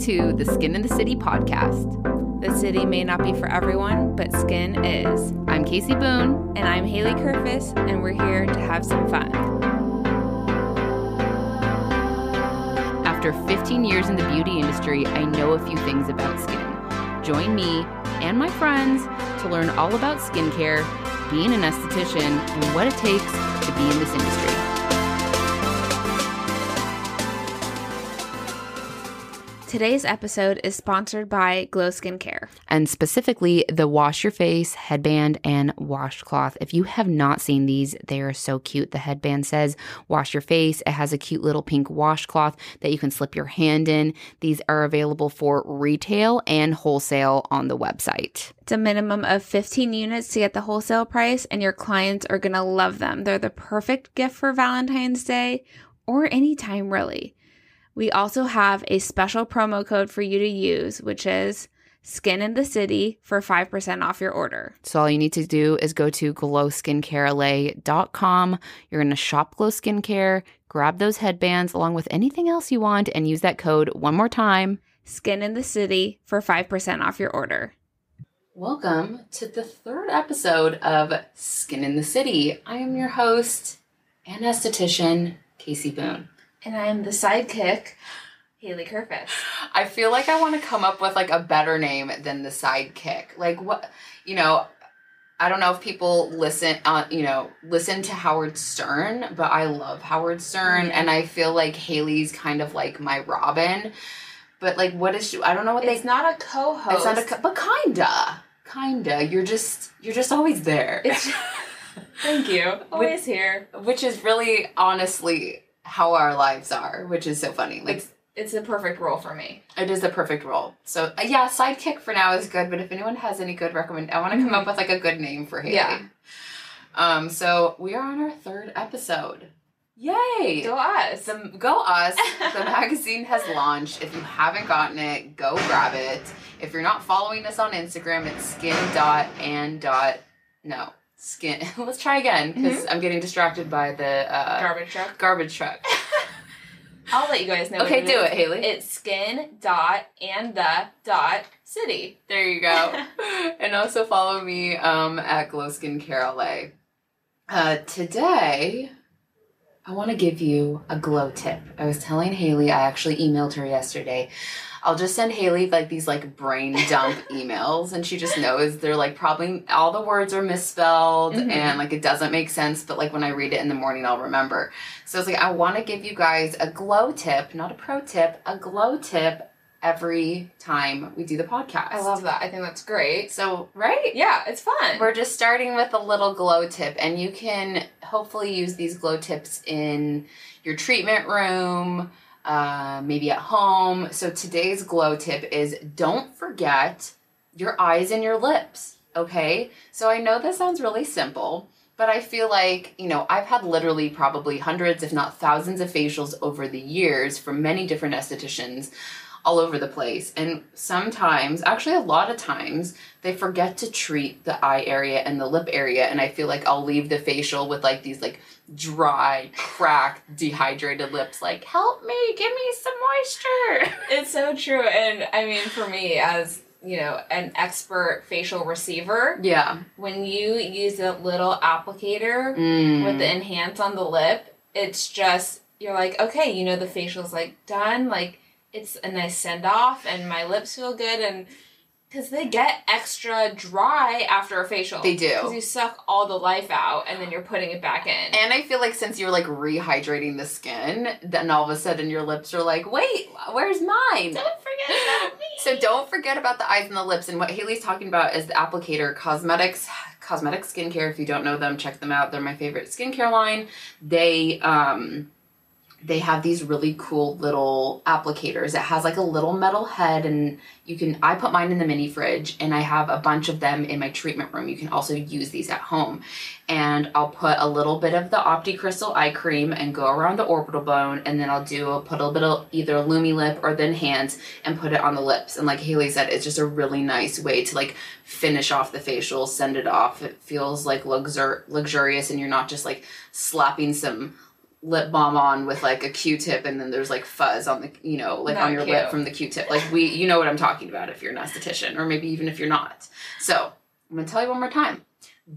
to the Skin and the City podcast. The city may not be for everyone, but skin is. I'm Casey Boone. And I'm Haley Kerfis, and we're here to have some fun. After 15 years in the beauty industry, I know a few things about skin. Join me and my friends to learn all about skincare, being an esthetician, and what it takes to be in this industry. Today's episode is sponsored by Glow Skincare. and specifically the wash your face headband and washcloth. If you have not seen these, they are so cute. The headband says wash your face. It has a cute little pink washcloth that you can slip your hand in. These are available for retail and wholesale on the website. It's a minimum of 15 units to get the wholesale price, and your clients are going to love them. They're the perfect gift for Valentine's Day or anytime, really. We also have a special promo code for you to use, which is Skin and the City for 5% off your order. So all you need to do is go to glowskincarela.com. You're going to shop Glow Skincare, grab those headbands along with anything else you want and use that code one more time. Skin and the City for 5% off your order. Welcome to the third episode of Skin and the City. I am your host and esthetician, Casey Boone. And I'm the sidekick, Haley Kerfis. I feel like I want to come up with like a better name than the sidekick. Like what, you know, I don't know if people listen, uh, you know, listen to Howard Stern, but I love Howard Stern, Mhm. and I feel like Haley's kind of like my Robin. But like, what is she? I don't know what It's they. not a co-host. It's not a, co- but kinda, kinda. You're just, you're just always there. It's- Thank you. Always here. which is really honestly how our lives are, which is so funny. Like It's it's a perfect role for me. it is the perfect role. So uh, yeah, sidekick for now is good. But if anyone has any good recommend, I want to come up with like a good name for Haley. Yeah. Um. So we are on our third episode. Yay! Go us. The, go us. the magazine has launched. If you haven't gotten it, go grab it. If you're not following us on Instagram, it's skin dot and dot no skin. Let's try again because I'm getting distracted by the uh, Garbage truck. garbage truck. I'll let you guys know. okay, what do is. it, Haley. It's skin dot and the dot city. There you go. and also follow me um, at Glow Skincare LA. Uh, today, I want to give you a glow tip. I was telling Haley, I actually emailed her yesterday. I'll just send Haley like these like brain dump emails, and she just knows they're like probably all the words are misspelled Mhm. and like it doesn't make sense. But like when I read it in the morning, I'll remember. So it's like I want to give you guys a glow tip, not a pro tip, a glow tip every time we do the podcast. I love that. I think that's great. So, right? Yeah, it's fun. We're just starting with a little glow tip, and you can hopefully use these glow tips in your treatment room, uh, maybe at home. So, today's glow tip is don't forget your eyes and your lips, okay? So, I know this sounds really simple. But I feel like, you know, I've had literally probably hundreds, if not thousands, of facials over the years from many different estheticians all over the place. And sometimes, actually, a lot of times, they forget to treat the eye area and the lip area. And I feel like I'll leave the facial with like these like dry, cracked, dehydrated lips, like, help me, give me some moisture. It's so true. And I mean, for me, as you know, an expert facial receiver, Yeah. when you use a little applicator Mm. with the enhance on the lip, it's just you're like, okay, you know, the facial's like done. Like it's a nice send off, and my lips feel good, and because they get extra dry after a facial, They do. because you suck all the life out, and then you're putting it back in. And I feel like since you're like rehydrating the skin, then all of a sudden your lips are like, wait, where's mine? Don't forget about me. So don't forget about the eyes and the lips. And what Haley's talking about is the applicator Cosmedix, Cosmedix skincare. If you don't know them, check them out. They're my favorite skincare line. They um they have these really cool little applicators. It has like a little metal head and you can I put mine in the mini fridge and I have a bunch of them in my treatment room. You can also use these at home. And I'll put a little bit of the Opti Crystal eye cream and go around the orbital bone and then I'll do a put a little bit of either Lumi lip or then hands and put it on the lips. And like Haley said, it's just a really nice way to like finish off the facial, send it off. It feels like luxur- luxurious and you're not just like slapping some lip balm on with like a q-tip and then there's like fuzz on the you know like Not on your lip from the q-tip. Like we you know what i'm talking about if you're an esthetician or maybe even if you're not. So i'm gonna tell you one more time.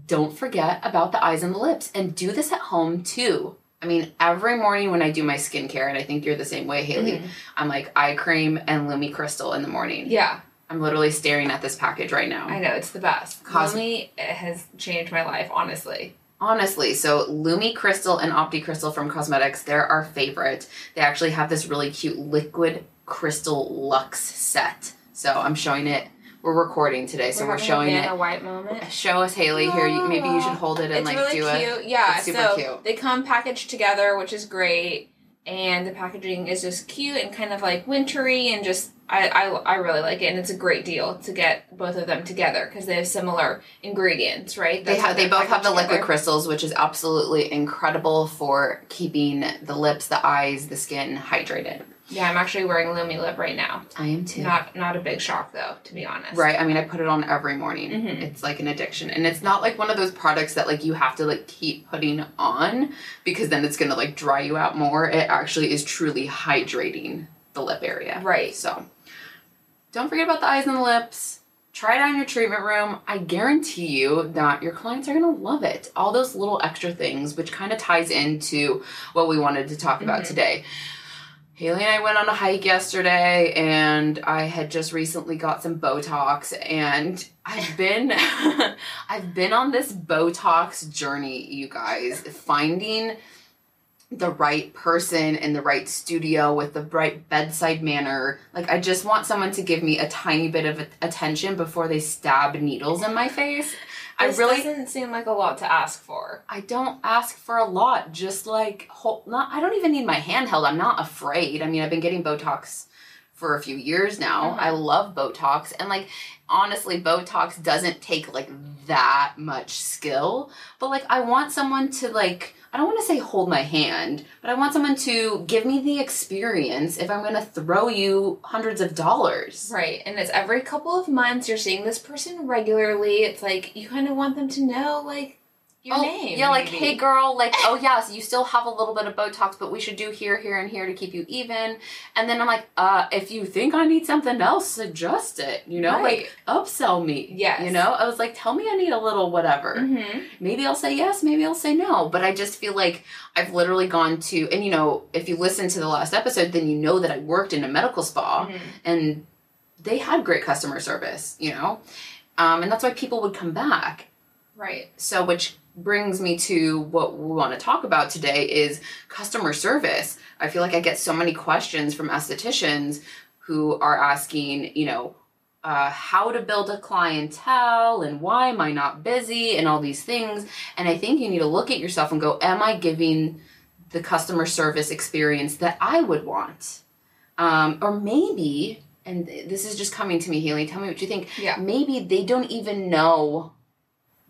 Don't forget about the eyes and the lips and do this at home too. I mean every morning when i do my skincare and i think you're the same way haley Mhm. i'm like eye cream and lumi crystal in the morning. Yeah, i'm literally staring at this package right now. I know it's the best. Cosme has changed my life, honestly. Honestly, so Lumi Crystal and Opti Crystal from Cosmedix, they're our favorite. They actually have this really cute liquid crystal luxe set. So I'm showing it. We're recording today, so we're, having showing a it. Vanna White moment. Show us Haley here. You, maybe you should hold it and it's like really do cute. it. Yeah, It's super so cute. they come packaged together, which is great. And the packaging is just cute and kind of like wintry, and just I I, I really like it, and it's a great deal to get both of them together because they have similar ingredients, right? They That's why have. They both have the packaged liquid together. crystals, which is absolutely incredible for keeping the lips, the eyes, the skin hydrated. Yeah, I'm actually wearing Lumi Lip right now. I am too. Not not a big shock though, to be honest. Right. I mean, I put it on every morning. Mhm. It's like an addiction, and it's not like one of those products that like you have to like keep putting on because then it's gonna like dry you out more. It actually is truly hydrating the lip area. Right. So, don't forget about the eyes and the lips. Try it out in your treatment room. I guarantee you that your clients are gonna love it. All those little extra things, which kind of ties into what we wanted to talk about Mhm. today. Haley and I went on a hike yesterday, and I had just recently got some Botox, and I've been, I've been on this Botox journey, you guys, finding the right person in the right studio with the right bedside manner. Like, I just want someone to give me a tiny bit of attention before they stab needles in my face. I This really doesn't seem like a lot to ask for. I don't ask for a lot. Just like hold, not. I don't even need my hand held. I'm not afraid. I mean, I've been getting Botox for a few years now. Mhm. I love Botox, and like honestly, Botox doesn't take like that much skill. But like, I want someone to like. I don't want to say hold my hand, but I want someone to give me the experience if I'm going to throw you hundreds of dollars. Right. And it's every couple of months you're seeing this person regularly. It's like you kind of want them to know like your oh, name. Yeah, like, maybe. hey girl, like, oh yes, you still have a little bit of Botox, but we should do here, here, and here to keep you even. And then I'm like, uh, if you think I need something else, suggest it. You know, like upsell me. Yes. You know? I was like, tell me I need a little whatever. Mhm. Maybe I'll say yes, maybe I'll say no. But I just feel like I've literally gone to and you know, if you listen to the last episode, then you know that I worked in a medical spa Mhm. and they had great customer service, you know? Um, and that's why people would come back Right. so which brings me to what we want to talk about today is customer service. I feel like i get so many questions from estheticians who are asking you know uh, how to build a clientele and why am i not busy and all these things. And i think you need to look at yourself and go am i giving the customer service experience that i would want? Um, or maybe and this is just coming to me haley tell me what you think. Yeah. maybe they don't even know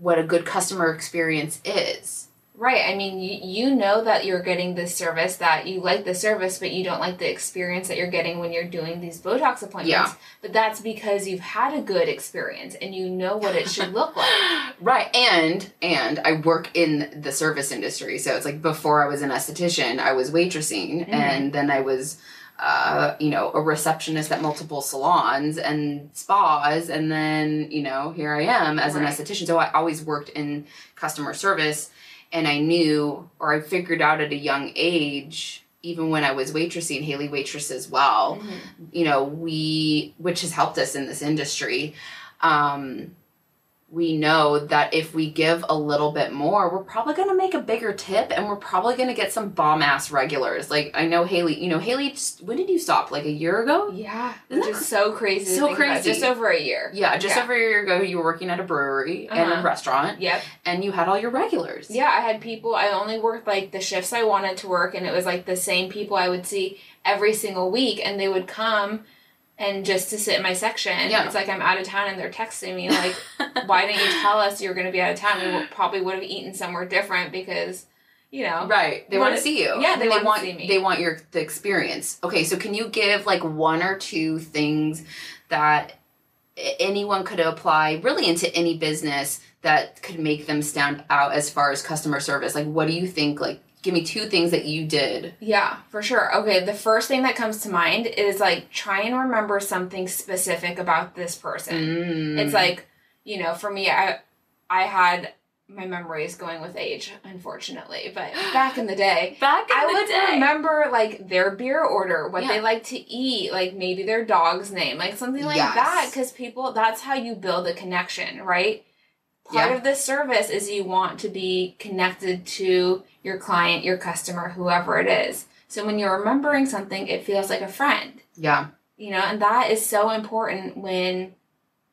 what a good customer experience is. Right. I mean, you, you know that you're getting this service, that you like the service, but you don't like the experience that you're getting when you're doing these Botox appointments. Yeah. But that's because you've had a good experience and you know what it should look like. Right. And and I work in the service industry. So it's like before I was an esthetician, I was waitressing Mhm. and then I was uh, you know, a receptionist at multiple salons and spas and then, you know, here I am as an Right. esthetician. So I always worked in customer service and I knew or I figured out at a young age even when I was waitressing, Haley waitress as well. Mhm. you know we which has helped us in this industry um we know that if we give a little bit more we're probably going to make a bigger tip and we're probably going to get some bomb ass regulars like i know haley you know haley when did you stop like a year ago Yeah. Isn't Which that is so crazy. so crazy. Just over a year. yeah just Yeah. over a year ago you were working at a brewery and a Uh-huh. restaurant Yep. and you had all your regulars Yeah, I had people, I only worked like the shifts I wanted to work, and it was like the same people I would see every single week, and they would come and just to sit in my section. Yeah. It's like I'm out of town and they're texting me, like, why didn't you tell us you were going to be out of town? We probably would have eaten somewhere different because, you know. Right. They want to see you. yeah, they And wanna see me. they want your the experience. Okay, so can you give like one or two things that anyone could apply really into any business that could make them stand out as far as customer service? Like what do you think like give me two things that you did. Yeah, for sure. Okay, the first thing that comes to mind is like try and remember something specific about this person. Mm. It's like, you know, for me I I had my memory is going with age, unfortunately. But back in the day, back I would day. remember like their beer order, what Yeah. they like to eat, like maybe their dog's name, like something like Yes. that. Because people, that's how you build a connection, right? Part Yeah. of this service is you want to be connected to your client, your customer, whoever it is. So when you're remembering something, it feels like a friend, Yeah. you know, and that is so important when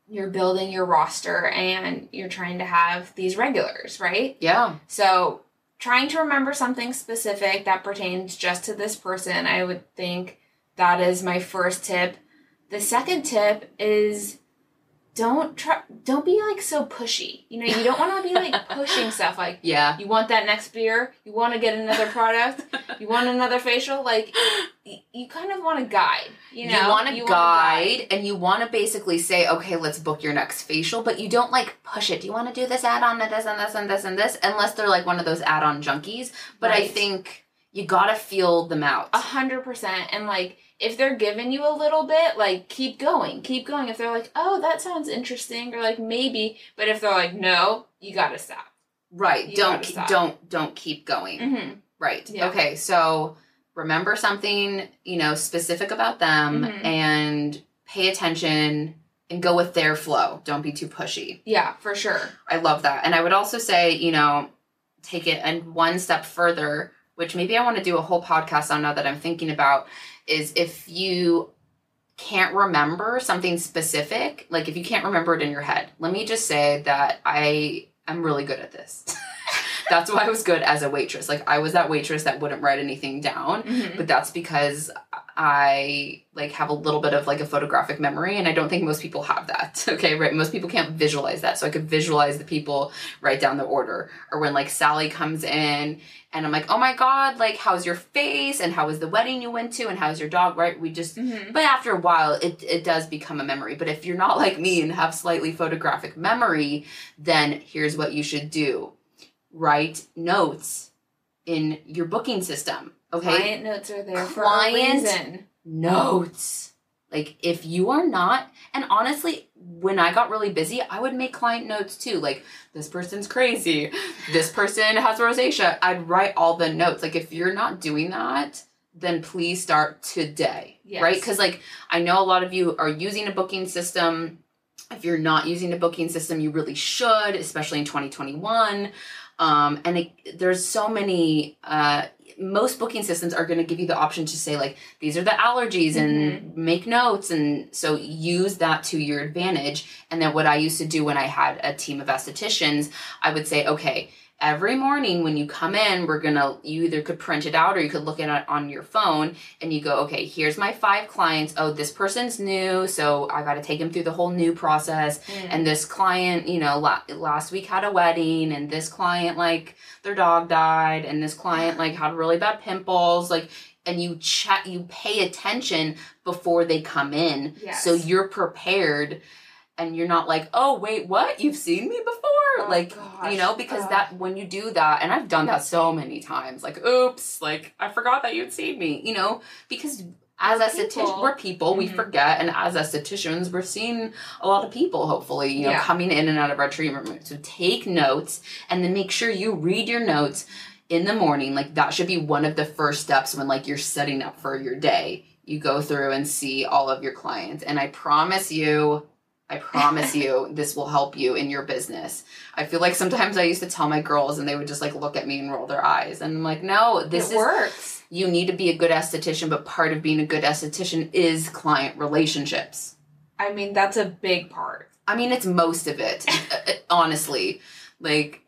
you're building your roster and you're trying to have these regulars, right? Yeah. So, trying to remember something specific that pertains just to this person, I would think that is my first tip. The second tip is don't try don't be like so pushy. You know, you don't want to be like pushing stuff like Yeah. you want that next beer, you want to get another product, you want another facial, like y- you kind of want to guide, you know. you wanna guide and you want to basically say, okay, let's book your next facial, but you don't like push it. Do you want to do this add on and this and this and this and this? Unless they're like one of those add on junkies. But I think you gotta feel them out. A hundred percent. And like, if they're giving you a little bit, like, keep going, keep going. If they're like, oh, that sounds interesting, or like maybe, but if they're like, no, you gotta stop. right. you Don't stop. don't don't keep going. Mm-hmm. Right. Yeah. Okay. So remember something, you know, specific about them Mhm. and pay attention and go with their flow. Don't be too pushy. Yeah, for sure. I love that. And I would also say, you know, take it and one step further, which maybe I want to do a whole podcast on now that I'm thinking about, is if you can't remember something specific, like if you can't remember it in your head, let me just say that I am really good at this. that's why I was good as a waitress. Like I was that waitress that wouldn't write anything down Mhm. but that's because I like have a little bit of like a photographic memory and I don't think most people have that. Okay, right? Most people can't visualize that. So I could visualize the people write down the order or when like Sally comes in and I'm like, "Oh my god, like how's your face and how was the wedding you went to and how's your dog?" Right? We just Mhm. but after a while it it does become a memory. But if you're not like me and have slightly photographic memory, then here's what you should do. Write notes in your booking system. Okay? Client notes are there for a Client- reason. notes. Like if you are not, and honestly, when I got really busy, I would make client notes too. Like this person's crazy, this person has rosacea. I'd write all the notes. Like if you're not doing that, then please start today, Yes. right? Because like I know a lot of you are using a booking system. If you're not using a booking system, you really should, especially in 2021. Um, and it, there's so many. Uh, most booking systems are going to give you the option to say like these are the allergies and mm-hmm. make notes and so use that to your advantage. And then what i used to do when i had a team of estheticians i would say okay every morning when you come in we're gonna you either could print it out or you could look at it on your phone and you go okay here's my five clients. Oh this person's new so i got to take them through the whole new process. Mm. and this client you know la- last week had a wedding and this client like their dog died and this client like had really bad pimples like and you chat you pay attention before they come in. Yes. so you're prepared and you're not like oh wait what? You've seen me before Oh, like gosh. you know because that when you do that and i've done that so many times like oops like i forgot that you'd seen me you know because as estheticians we're people we Mhm. forget and as estheticians we're seeing a lot of people hopefully you know Yeah. coming in and out of our treatment room so take notes and then make sure you read your notes in the morning like that should be one of the first steps when like you're setting up for your day you go through and see all of your clients and i promise you i promise you this will help you in your business i feel like sometimes i used to tell my girls and they would just like look at me and roll their eyes and i'm like no this it is works. you need to be a good esthetician but part of being a good esthetician is client relationships I mean, that's a big part. I mean, it's most of it, uh, honestly. Like,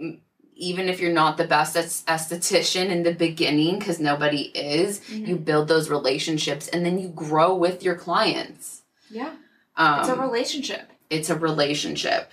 even if you're not the best es- esthetician in the beginning, because nobody is, you build those relationships and then you grow with your clients. Yeah, Um, it's a relationship. It's a relationship.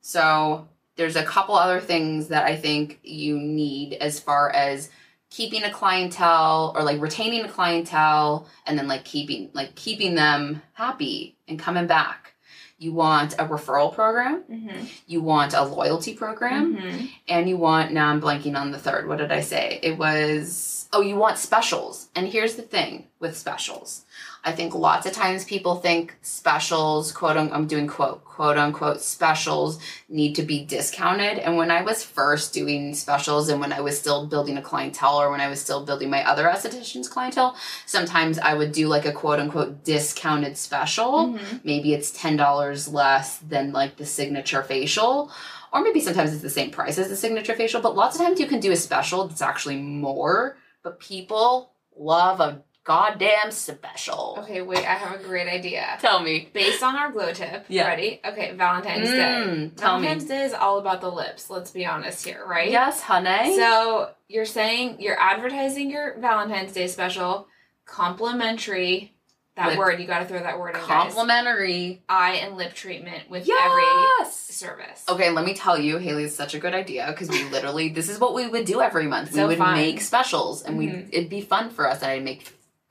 So, there's a couple other things that I think you need as far as keeping a clientele or like retaining a clientele and then like keeping like keeping them happy and coming back you want a referral program, Mm-hmm. you want a loyalty program, Mm-hmm. and you want now I'm blanking on the third. What did I say? It was oh, you want specials. And here's the thing with specials. I think lots of times people think specials, quote unquote, I'm doing quote, quote unquote specials need to be discounted. And when I was first doing specials and when I was still building a clientele or when I was still building my other estheticians clientele, sometimes I would do like a quote unquote discounted special Mm-hmm. maybe it's $10 less than like the signature facial or maybe sometimes it's the same price as the signature facial but lots of times you can do a special that's actually more but people love a goddamn special Okay, wait, I have a great idea. tell me Based on our glow tip. Yeah. Ready? Okay, Valentine's Day. Mm, tell Valentine's me Day is all about the lips, let's be honest here, right? yes honey So you're saying you're advertising your Valentine's Day special, complimentary. That With word, you gotta throw that word in guys. complimentary Eye and lip treatment with every service. Okay, let me tell you, Haley is such a good idea because we literally this is what we would do every month. So we would fun. make specials and we Mhm. it'd be fun for us and I'd make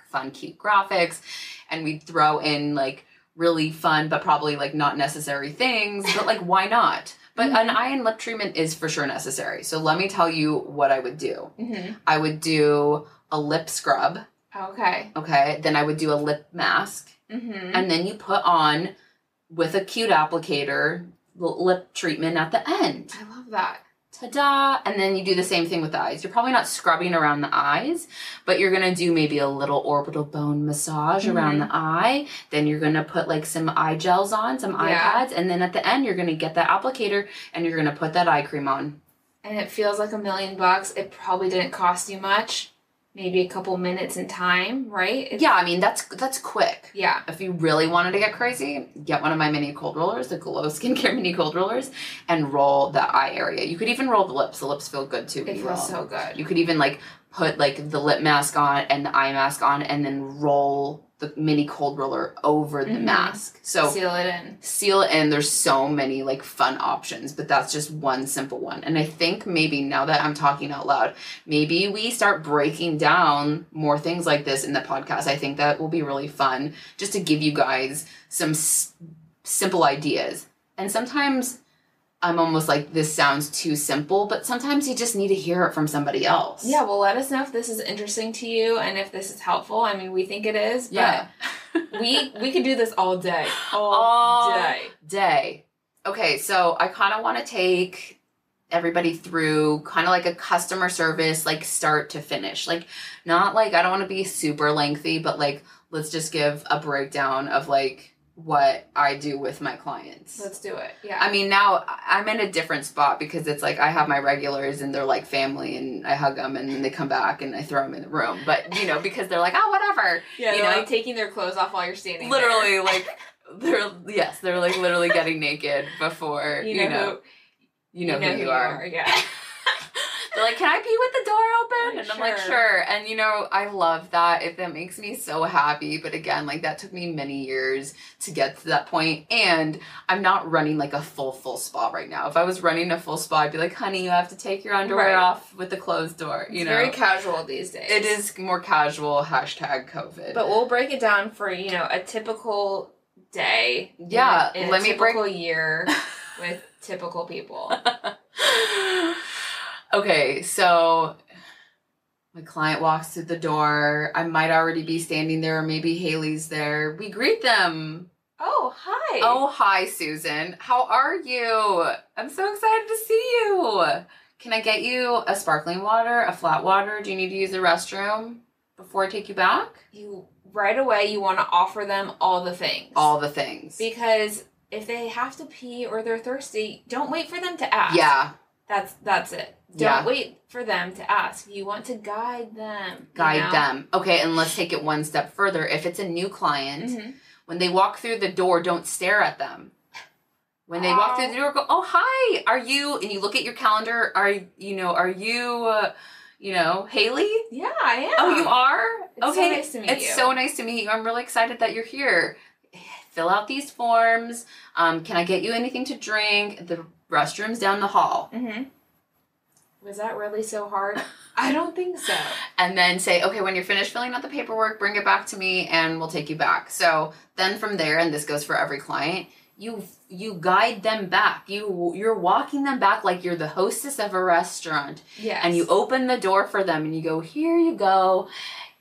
fun cute graphics and we'd throw in like really fun but probably like not necessary things, but like why not? But an eye and lip treatment is for sure necessary. So let me tell you what I would do. hmm I would do a lip scrub, Okay. okay? Then I would do a lip mask hmm and then you put on with a cute applicator lip treatment at the end. I love that. Ta-da! And then you do the same thing with the eyes. You're probably not scrubbing around the eyes, but you're gonna do maybe a little orbital bone massage mm-hmm. around the eye. Then you're gonna put like some eye gels on, some eye Yeah. pads, and then at the end you're gonna get that applicator and you're gonna put that eye cream on. And it feels like a million bucks. It probably didn't cost you much. Maybe a couple minutes in time, right? It's- Yeah, I mean that's that's quick. Yeah. If you really wanted to get crazy, get one of my mini cold rollers, the Glow Skincare mini cold rollers, and roll the eye area. You could even roll the lips. The lips feel good too. It feels roll. so good. You could even like put like the lip mask on and the eye mask on, and then roll the mini cold roller over the Mhm. mask. So Seal it in. seal it in. There's so many like fun options, but that's just one simple one. And I think maybe now that I'm talking out loud, maybe we start breaking down more things like this in the podcast. I think that will be really fun just to give you guys some s- simple ideas. And sometimes I'm almost like this sounds too simple, but sometimes you just need to hear it from somebody else. Yeah, well, let us know if this is interesting to you and if this is helpful. I mean, we think it is. But Yeah. we we could do this all day. All, All day. day. Okay, so I kind of want to take everybody through kind of like a customer service, like start to finish. Like, not like I don't want to be super lengthy, but like, let's just give a breakdown of like what I do with my clients. Let's do it. Yeah. I mean, now I'm in a different spot because it's like I have my regulars and they're like family and I hug them and then they come back and I throw them in the room. But, you know, because they're like, oh, whatever. yeah, you know? like taking their clothes off while you're standing. there. literally like they're yes they're like literally getting naked before You you know, know, who, you know, who, you are, Yeah. they're like can i pee with the door open and i'm like Sure. and you know i love that if that makes me so happy but again like that took me many years to get to that point. and i'm not running like a full full spa right now if i was running a full spa i'd be like honey you have to take your underwear Right. off with the closed door you it's know very casual these days. it is more casual hashtag covid But we'll break it down for you know a typical day. in Yeah, in a let me break- a year with typical people. okay, so my client walks through the door. I might already be standing there, or maybe Haley's there. We greet them. Oh, hi. Oh, hi, Susan. How are you? I'm so excited to see you. Can I get you a sparkling water, a flat water? Do you need to use the restroom before I take you back? you right away you want to offer them all the things. All the things. because if they have to pee or they're thirsty, don't wait for them to ask. yeah, That's that's it. Don't Yeah. wait for them to ask. You want to guide them. you guide know? them. Okay, and let's take it one step further. If it's a new client, Mhm. when they walk through the door, don't stare at them. When they walk through the door, go, "Oh, hi. Are you?" And you look at your calendar. Are you know? Are you? Uh, you know, Haley? Yeah, I am. Oh, you are. It's so okay, nice to meet it's you. so nice to meet you. I'm really excited that you're here. Fill out these forms. Um, can I get you anything to drink? The restrooms down the hall. Mm-hmm. Was that really so hard? I don't think so. and then say, okay, when you're finished filling out the paperwork, bring it back to me and we'll take you back. So then from there, and this goes for every client, you you guide them back. You you're walking them back like you're the hostess of a restaurant, Yes. and you open the door for them, and you go, "Here you go."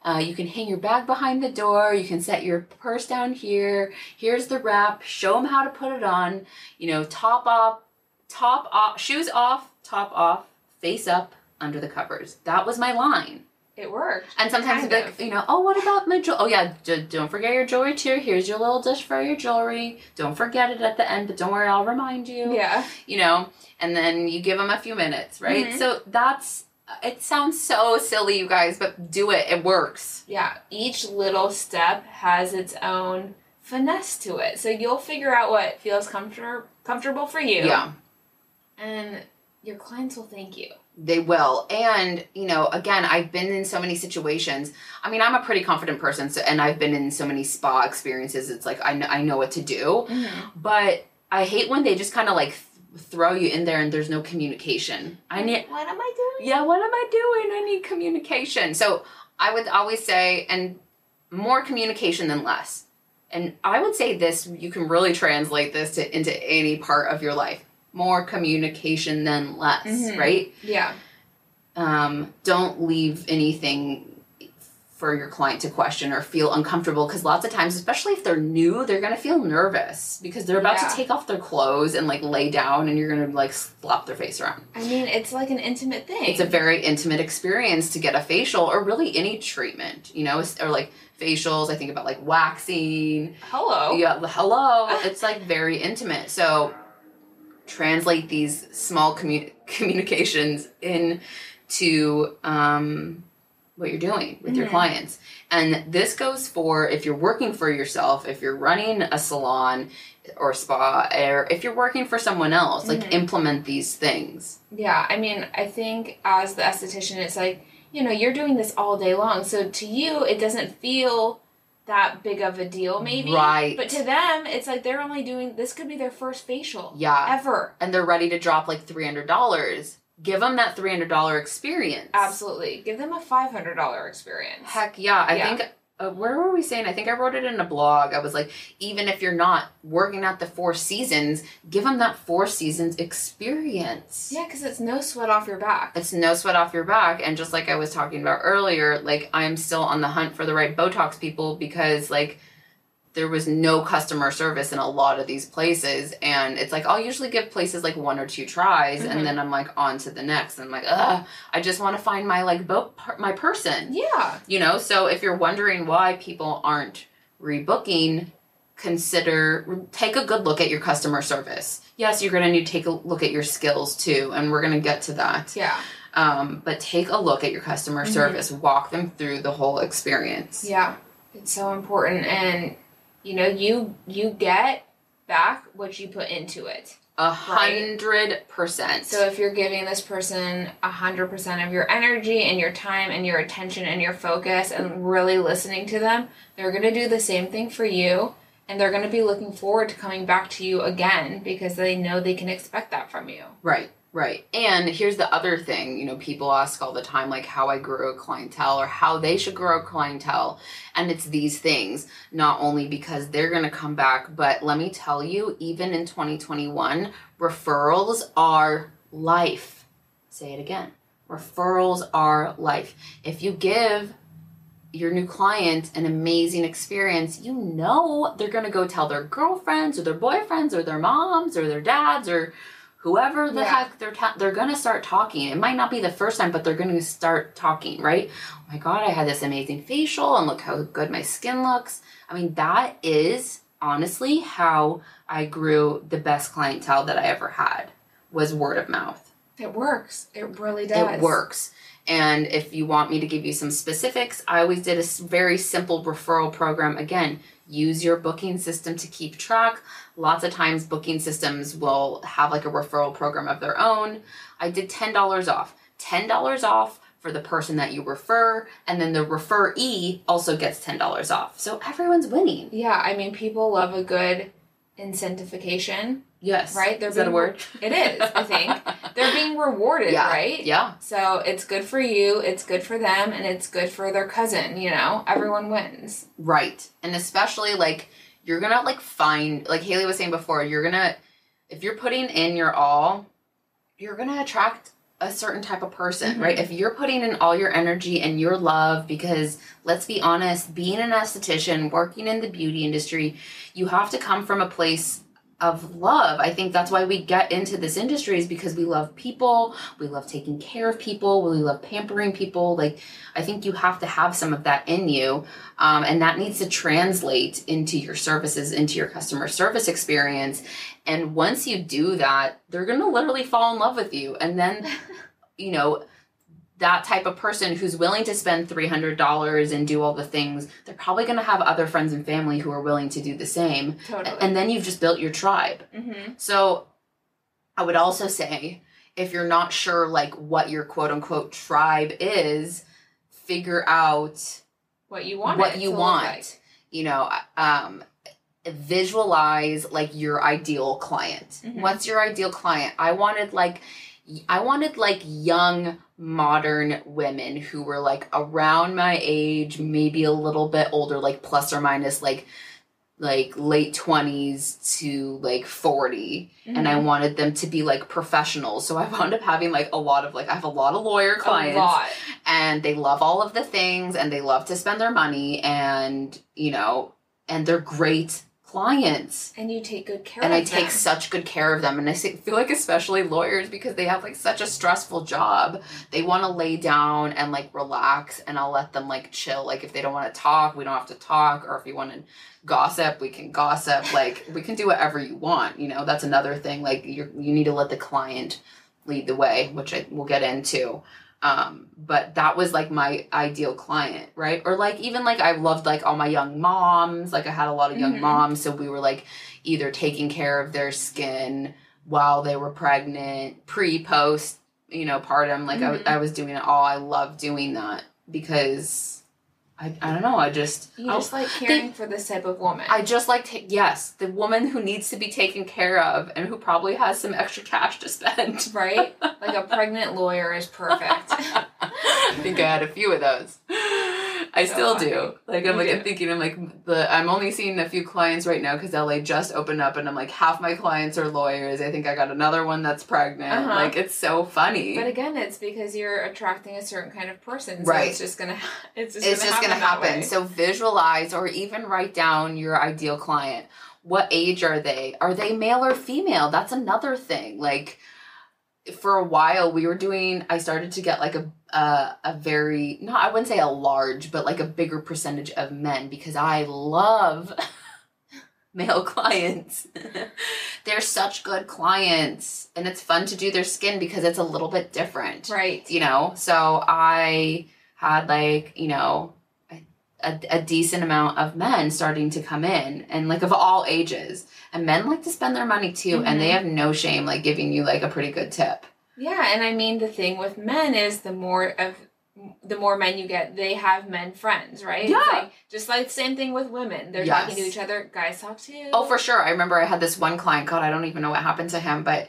Uh, you can hang your bag behind the door. You can set your purse down here. Here's the wrap. Show them how to put it on. You know, top off, top off, shoes off, top off, face up, under the covers. That was my line. It worked. And sometimes Kind like, you know, oh, what about my jewelry? Oh, yeah, d- don't forget your jewelry too. Here's your little dish for your jewelry. Don't forget it at the end, but don't worry, I'll remind you. Yeah. You know, and then you give them a few minutes, right? Mhm. So that's, it sounds so silly, you guys, but do it. It works. Yeah. Each little step has its own finesse to it. So you'll figure out what feels comfort- comfortable for you. Yeah. And your clients will thank you. They will. And, you know, again, I've been in so many situations. I mean, I'm a pretty confident person, so, and I've been in so many spa experiences. It's like, I know, I know what to do. Mm-hmm. But I hate when they just kind of like th- throw you in there and there's no communication. I need, What am I doing? yeah, what am I doing? I need communication. So I would always say, and more communication than less. And I would say this, you can really translate this to into any part of your life. More communication than less, Mhm. right? Yeah. Um, don't leave anything for your client to question or feel uncomfortable because lots of times, especially if they're new, they're gonna feel nervous because they're about Yeah. to take off their clothes and like lay down and you're gonna like slap their face around. I mean, it's like an intimate thing. It's a very intimate experience to get a facial or really any treatment, you know, or like facials. I think about like waxing. hello. Yeah, hello. It's like very intimate. So translate these small commu- communications into um, what you're doing with your Mhm. clients. And this goes for if you're working for yourself, if you're running a salon or spa, or if you're working for someone else, like Mhm. implement these things. Yeah, I mean, I think as the esthetician, it's like, you know, you're doing this all day long. So to you, it doesn't feel that big of a deal, maybe. Right. But to them, it's like they're only doing, this could be their first facial Yeah. ever. and they're ready to drop like $300 give them that $300 experience Absolutely. Give them a $500 experience. heck yeah i Yeah. think uh, where were we saying? I think i wrote it in a blog. I was like even if you're not working at the four seasons give them that four seasons experience. Yeah, because it's no sweat off your back. it's no sweat off your back. And just like i was talking about earlier like i'm still on the hunt for the right botox people because like there was no customer service in a lot of these places and it's like i'll usually give places like one or two tries Mhm. and then i'm like on to the next and i'm like ugh i just want to find my like bo- per- my person Yeah. you know so if you're wondering why people aren't rebooking consider take a good look at your customer service yes you're going to need to take a look at your skills too and we're going to get to that Yeah. um, but take a look at your customer Mhm. service walk them through the whole experience Yeah. It's so important. And, you know, you you get back what you put into it. a hundred percent So if you're giving this person a hundred percent of your energy and your time and your attention and your focus and really listening to them, they're gonna do the same thing for you and they're gonna be looking forward to coming back to you again because they know they can expect that from you. Right, right. And here's the other thing, you know, people ask all the time, like how I grew a clientele or how they should grow a clientele. And it's these things, not only because they're going to come back, but let me tell you, even in 2021, referrals are life. Say it again. Referrals are life. If you give your new client an amazing experience, you know they're going to go tell their girlfriends or their boyfriends or their moms or their dads or whoever the Yeah. heck they're ta- they're to start talking. It might not be the first time, but they're to start talking, right? Oh my god, I had this amazing facial and look how good my skin looks. I mean, that is honestly how I grew the best clientele that I ever had was word of mouth. It works. It really does. It works. And if you want me to give you some specifics, I always did a very simple referral program. Again, use your booking system to keep track. Lots of times, booking systems will have like a referral program of their own. I did $10 off. $10 off for the person that you refer, and then the referee also gets $10 off. So everyone's winning. Yeah, I mean people love a good incentivification. Yes. Right? They're Is that a word? It is, I think. They're being rewarded, yeah. right? Yeah. So it's good for you, it's good for them, and it's good for their cousin, you know? Everyone wins. Right. And especially like you're gonna like find like Haley was saying before, you're gonna if you're putting in your all, you're gonna attract a certain type of person, Mhm. right? If you're putting in all your energy and your love, because let's be honest, being an esthetician, working in the beauty industry, you have to come from a place of love. I think that's why we get into this industry is because we love people, we love taking care of people, we love pampering people. Like, I think you have to have some of that in you. Um, and that needs to translate into your services, into your customer service experience. And once you do that, they're going to literally fall in love with you. And then, you know, that type of person who's willing to spend $300 and do all the things, they're probably going to have other friends and family who are willing to do the same. Totally. And then you've just built your tribe. mm-hmm. So I would also say if you're not sure like what your quote unquote tribe is, figure out What you want. what you want. like. You know, um visualize like your ideal client. Mhm. What's your ideal client? I wanted like I wanted like young modern women who were like around my age, maybe a little bit older, like plus or minus like like late 20s to like 40 and I Mhm. wanted them to be like professionals. So I wound up having like a lot of like I have a lot of lawyer clients and they love all of the things and they love to spend their money and you know and they're great clients. And you take good care of them. and I take such good care of them. And I feel like especially lawyers because they have like such a stressful job they want to lay down and like relax and I'll let them like chill. Like if they don't want to talk we don't have to talk. Or if you want to gossip we can gossip. Like we can do whatever you want you know? That's another thing like you you need to let the client lead the way which I will get into um but that was like my ideal client right or like even like i loved like all my young moms like i had a lot of young Mhm. moms so we were like either taking care of their skin while they were pregnant pre post you know partum like Mhm. I, I was doing it all i love doing that because i, I don't know i just You I- just oh, like caring for this type of woman. I just like ta- yes, the woman who needs to be taken care of and who probably has some extra cash to spend. right? Like a pregnant lawyer is perfect. I think I had a few of those. I So still funny. do. Like I'm You like I'm thinking I'm like the I'm only seeing a few clients right now because LA just opened up and I'm like half my clients are lawyers. I think I got another one that's pregnant. Uh-huh. Like it's so funny. But again, it's because you're attracting a certain kind of person. So Right. it's just gonna it's just it's gonna just happen gonna happen. So visualize or even write down your ideal client. What age are they? Are they male or female? That's another thing. Like for a while we were doing I started to get like a a, a very not I wouldn't say a large, but like a bigger percentage of men because I love male clients. They're such good clients and it's fun to do their skin because it's a little bit different right. you know so i had like you know a, a, decent amount of men starting to come in and like of all ages and men like to spend their money too and they Mhm. have no shame like giving you like a pretty good tip Yeah, and I mean the thing with men is the more of the more men you get, they have men friends, right? Yeah. Like, just like same thing with women. They're talking to each other. Guys talk too. oh for sure i remember i had this one client god i don't even know what happened to him but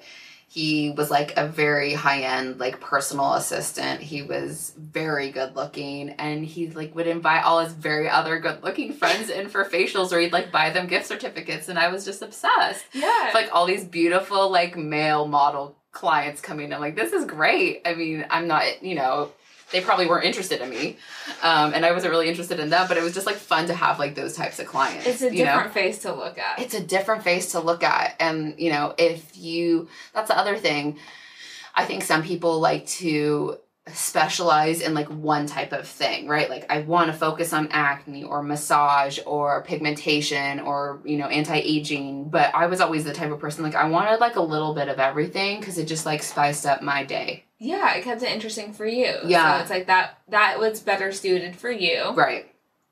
he was like a very high end like personal assistant he was very good looking and he like would invite all his very other good looking friends in for facials or he'd like buy them gift certificates and i was just obsessed yeah. It's like all these beautiful like male model clients coming. I'm like, this is great. I mean, I'm not, you know, they probably weren't interested in me, um, and I wasn't really interested in them. But it was just like fun to have like those types of clients. it's a you know? different face to look at. it's a different face to look at and you know if you that's the other thing i think some people like to specialize in like one type of thing right like i want to focus on acne or massage or pigmentation or you know anti-aging but i was always the type of person like i wanted like a little bit of everything because it just like spiced up my day yeah, it kept it interesting for you. Yeah. So it's like that that was better suited for you. right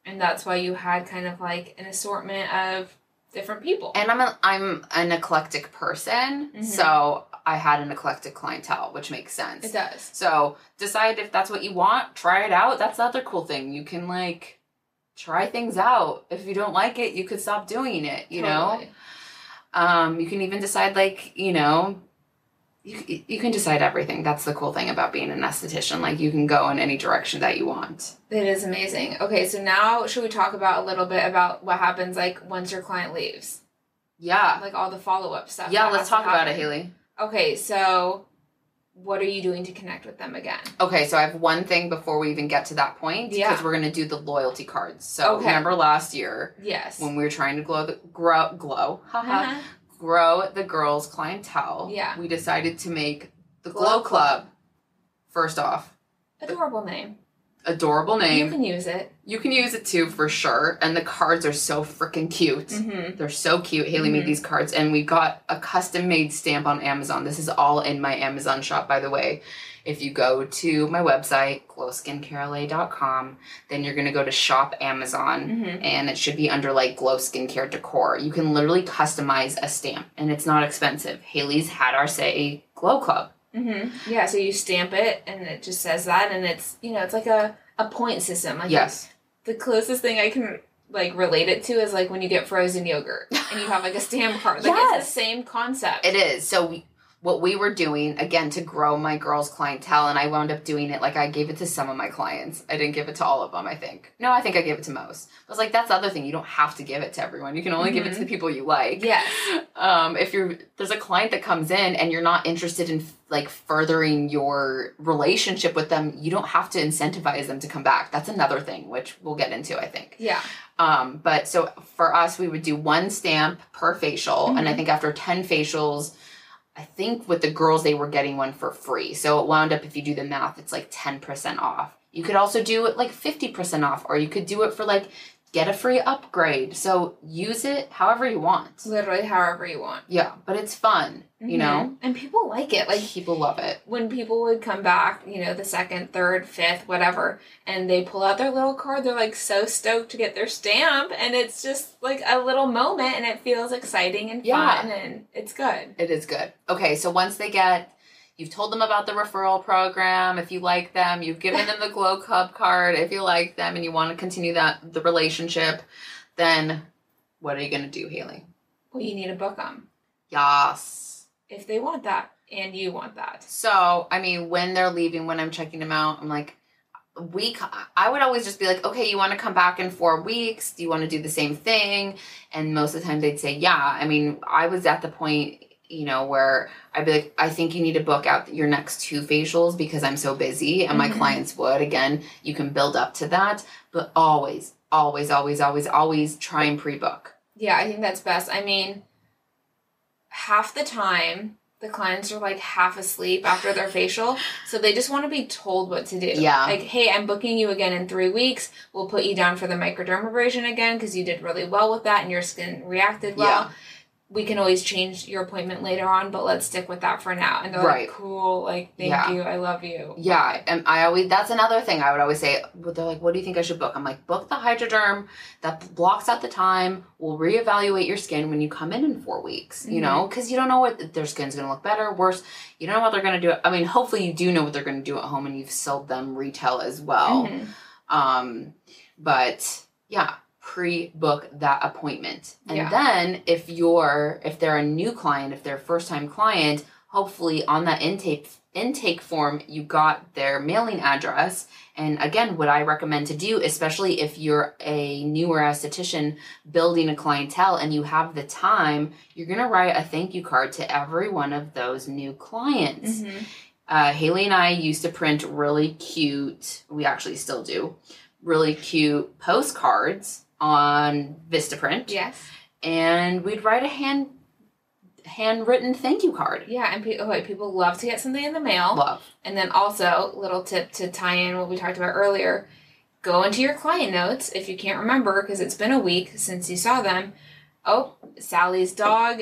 And that's why you had kind of like an assortment of different people. and i'm a, i'm an eclectic person Mhm. so i had an eclectic clientele which makes sense it does. So decide if that's what you want. Try it out. That's the other cool thing. You can like try things out. If you don't like it, you could stop doing it. You know. Um, you can even decide like you know, you, you can decide everything. That's the cool thing about being an esthetician. Like you can go in any direction that you want. It is amazing. Okay, so now should we talk about a little bit about what happens like once your client leaves? Yeah. Like all the follow up stuff. Yeah, let's talk about it. Haley. Okay, so what are you doing to connect with them again? Okay, so I have one thing before we even get to that point Yeah. because we're gonna do the loyalty cards. So Okay. remember last year Yes. when we were trying to glow the grow glow haha, Uh-huh. Grow the girls clientele. Yeah. We decided to make the Glow Glow, Club. Club. First off, Adorable name. adorable name. You can use it. You can use it too for sure. And the cards are so freaking cute. Mm-hmm. They're so cute. Haley Mhm. made these cards, and we got a custom made stamp on Amazon. This is all in my Amazon shop, by the way. If you go to my website, glowskincarela.com, then you're going to go to shop Amazon, Mm-hmm. and it should be under like glow skincare decor. You can literally customize a stamp, and it's not expensive. Haley's had our say Glow Club. Mm-hmm. Yeah, so you stamp it and it just says that and it's you know, it's like a, a point system. Like Yes. the closest thing I can like relate it to is like when you get frozen yogurt and you have like a stamp card. Like it's Yes. the same concept. It is. So we, what we were doing again to grow my girls' clientele, and I wound up doing it like I gave it to some of my clients. I didn't give it to all of them. I think. No, I think I gave it to most. I was like, that's the other thing. You don't have to give it to everyone. You can only give it to the people you like. Yes. Um, if you're there's a client that comes in and you're not interested in like furthering your relationship with them, you don't have to incentivize them to come back. That's another thing, which we'll get into. I think. Yeah. Um, but so for us, we would do one stamp per facial, and I Mhm. think after ten facials, I think with the girls they were getting one for free. So it wound up if you do the math, it's like ten percent off. You could also do it like fifty percent off, or you could do it for like get a free upgrade. So use it however you want. Literally however you want. Yeah, but it's fun, you mm-hmm. know. And people like it. Like people love it. when people would come back, you know, the second, third, fifth, whatever, and they pull out their little card, they're like so stoked to get their stamp, and it's just like a little moment, and it feels exciting and Yeah. fun, and it's good. It is good. Okay, so once they get, you've told them about the referral program. If you like them, you've given them the Glow Club card. If you like them and you want to continue that the relationship, then what are you gonna do, Haley? Well, you need to book them Yes. if they want that, and you want that. So I mean, when they're leaving, when I'm checking them out, I'm like. Week, I would always just be like, okay, you want to come back in four weeks? Do you want to do the same thing? And most of the time they'd say, yeah. I mean, I was at the point, you know, where I'd be like, I think you need to book out your next two facials because I'm so busy. And my Mhm. clients would. Again, you can build up to that, but always, always, always, always, always try and pre book. Yeah, I think that's best. I mean, half the time the clients are like half asleep after their facial, so they just want to be told what to do. Yeah. Like, hey, I'm booking you again in three weeks. We'll put you down for the microdermabrasion again because you did really well with that and your skin reacted well. Yeah. We can always change your appointment later on, but let's stick with that for now. And they're Right. like, cool, like, thank Yeah. you, I love you. Yeah, and I always that's another thing I would always say. But they're like, "What do you think I should book?" I'm like, "Book the Hydroderm. That blocks out the time. We'll reevaluate your skin when you come in in four weeks. You know, because you don't know what their skin's gonna look better, worse. You don't know what they're gonna do. I mean, hopefully you do know what they're gonna do at home, and you've sold them retail as well. Mhm. Um, but yeah, pre-book that appointment. And Yeah. then if you're if they're a new client, if they're a first-time client, hopefully on that intake intake form you got their mailing address. And again, what I recommend to do, especially if you're a newer esthetician building a clientele and you have the time, you're gonna write a thank you card to every one of those new clients Mhm. uh, Haley and I used to print really cute, we actually still do, really cute postcards on Vistaprint. Yes. And we'd write a hand handwritten thank you card. Yeah, and pe- oh, okay, people love to get something in the mail. Love. And then also, little tip to tie in what we talked about earlier go into your client notes if you can't remember because it's been a week since you saw them. Oh, Sally's dog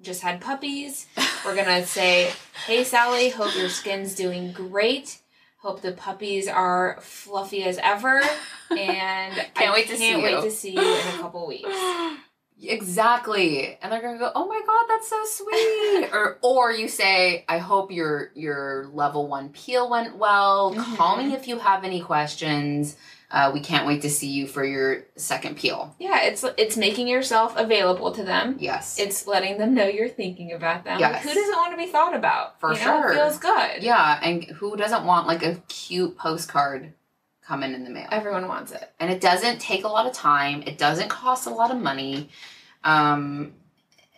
just had puppies. We're going to say, Hey, Sally, hope your skin's doing great. Hope the puppies are fluffy as ever. And Can't I wait to see can't wait you." to see you in a couple weeks. Exactly. And they're gonna go, Oh my god, that's so sweet. or or you say, I hope your your level one peel went well. Call Mhm. me if you have any questions. Uh, we can't wait to see you for your second peel. Yeah, it's it's making yourself available to them. Yes. It's letting them know you're thinking about them. Yes. Like, who doesn't want to be thought about? For you know, sure. It feels good. yeah, and who doesn't want like a cute postcard coming in the mail? Everyone wants it. and it doesn't take a lot of time it doesn't cost a lot of money um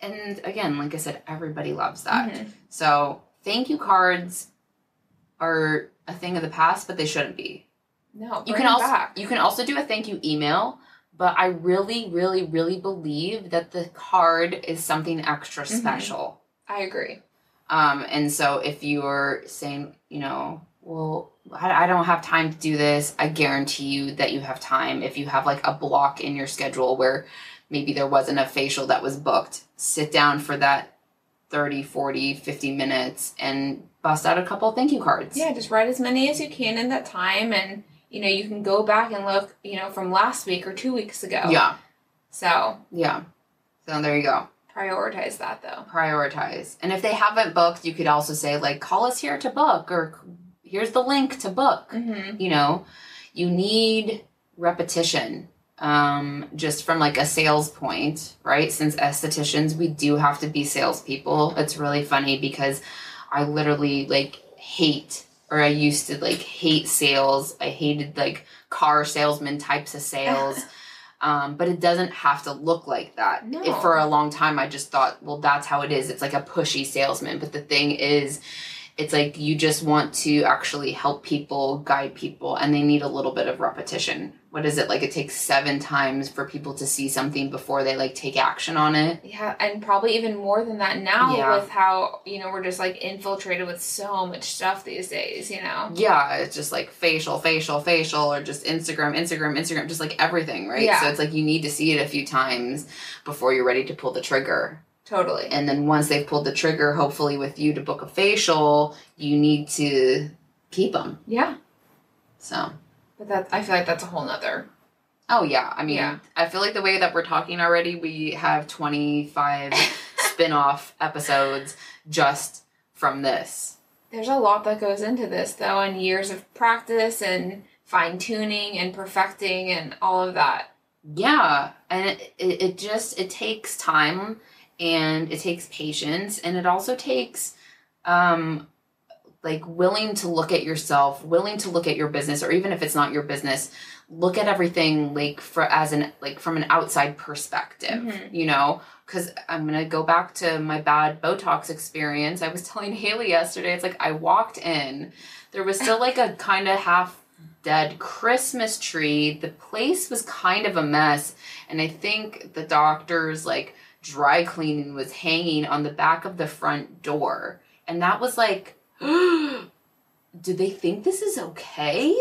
and again like i said everybody loves that Mhm. so thank you cards are a thing of the past but they shouldn't be No, you can also back. you can also do a thank you email but i really really really believe that the card is something extra Mhm. special I agree. um, and so if you're saying, you know, well, I, I don't have time to do this, I guarantee you that you have time. If you have like a block in your schedule where maybe there wasn't a facial that was booked, sit down for that 30, 40, 50 minutes and bust out a couple thank you cards. Yeah, just write as many as you can in that time, and you know you can go back and look, you know, from last week or two weeks ago. Yeah. So Yeah. So there you go. prioritize that though. Prioritize. And if they haven't booked, you could also say, like, call us here to book or here's the link to book. Mm-hmm. you know you need repetition um just from like a sales point right since estheticians we do have to be salespeople it's really funny because i literally like hate or i used to like hate sales. I hated like car salesman types of sales. Um, but it doesn't have to look like that. No. If for a long time i just thought well that's how it is. It's like a pushy salesman. But the thing is it's like you just want to actually help people guide people and they need a little bit of repetition what is it like it takes seven times for people to see something before they like take action on it Yeah, and probably even more than that now Yeah. with how you know we're just like infiltrated with so much stuff these days. You know. yeah it's just like facial facial facial or just instagram instagram instagram just like everything right Yeah. so it's like you need to see it a few times before you're ready to pull the trigger Totally. and then once they've pulled the trigger hopefully with you to book a facial you need to keep them Yeah, so but that I feel like that's a whole nother. Oh yeah, I mean, Yeah. I feel like the way that we're talking already, we have 25 spin-off episodes just from this. There's a lot that goes into this though, and years of practice and fine tuning and perfecting and all of that. Yeah, and it, it, it just it takes time and it takes patience and it also takes um like willing to look at yourself, willing to look at your business or even if it's not your business, look at everything like for as an like from an outside perspective, Mhm. you know? Cuz I'm going to go back to my bad Botox experience. I was telling Haley yesterday, it's like I walked in, there was still like a kind of half dead Christmas tree. The place was kind of a mess. And I think the doctor's like dry cleaning was hanging on the back of the front door. And that was like, do they think this is okay?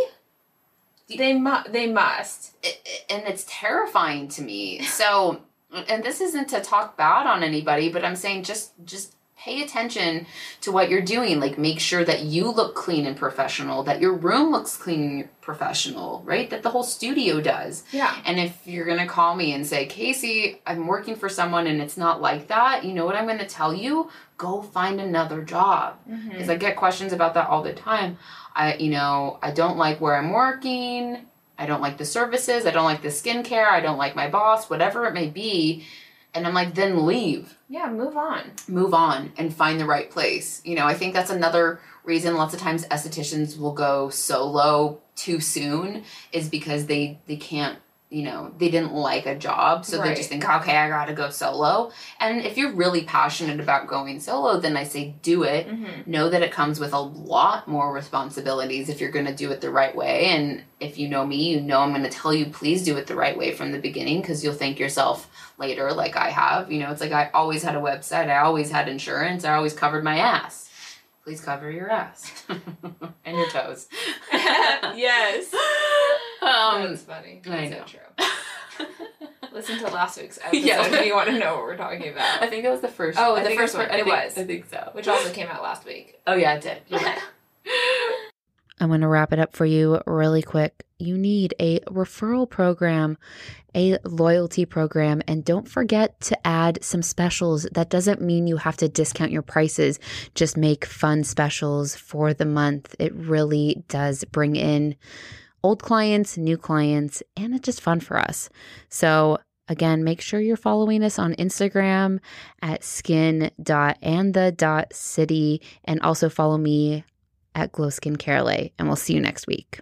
They mu- they must. I- I- and it's terrifying to me. So, and this isn't to talk bad on anybody, but I'm saying just just pay attention to what you're doing. Like make sure that you look clean and professional, that your room looks clean and professional, right? That the whole studio does. Yeah. And if you're going to call me and say, Casey, I'm working for someone and it's not like that, you know what I'm going to tell you? Go find another job. Mm-hmm. Because I get questions about that all the time. I, you know, I don't like where I'm working. I don't like the services. I don't like the skincare. I don't like my boss, whatever it may be. And I'm like, then leave Yeah, move on. move on and find the right place. You know, I think that's another reason lots of times estheticians will go solo too soon is because they they can't, you know, they didn't like a job, so they just think, okay, I got to go solo. And if you're really passionate about going solo, then I say do it. Mm-hmm. Know that it comes with a lot more responsibilities if you're to do it the right way. And if you know me, you know I'm to tell you please do it the right way from the beginning because you'll thank yourself later, like I have. You know, it's like I always had a website, I always had insurance, I always covered my ass. Please cover your ass and your toes. yes. Um, That's funny. I That's know. so true. Listen to last week's episode Yeah. if you want to know what we're talking about. I think that was the first. Oh, I the first one. It think- was. I think so. Which also came out last week. Oh yeah, it did. You're. I'm going to wrap it up for you really quick. You need a referral program, a loyalty program, and don't forget to add some specials. That doesn't mean you have to discount your prices, just make fun specials for the month. It really does bring in old clients, new clients, and it's just fun for us. So, again, make sure you're following us on Instagram at skin.andthe.city and also follow me at Glow Skincare LA. And we'll see you next week.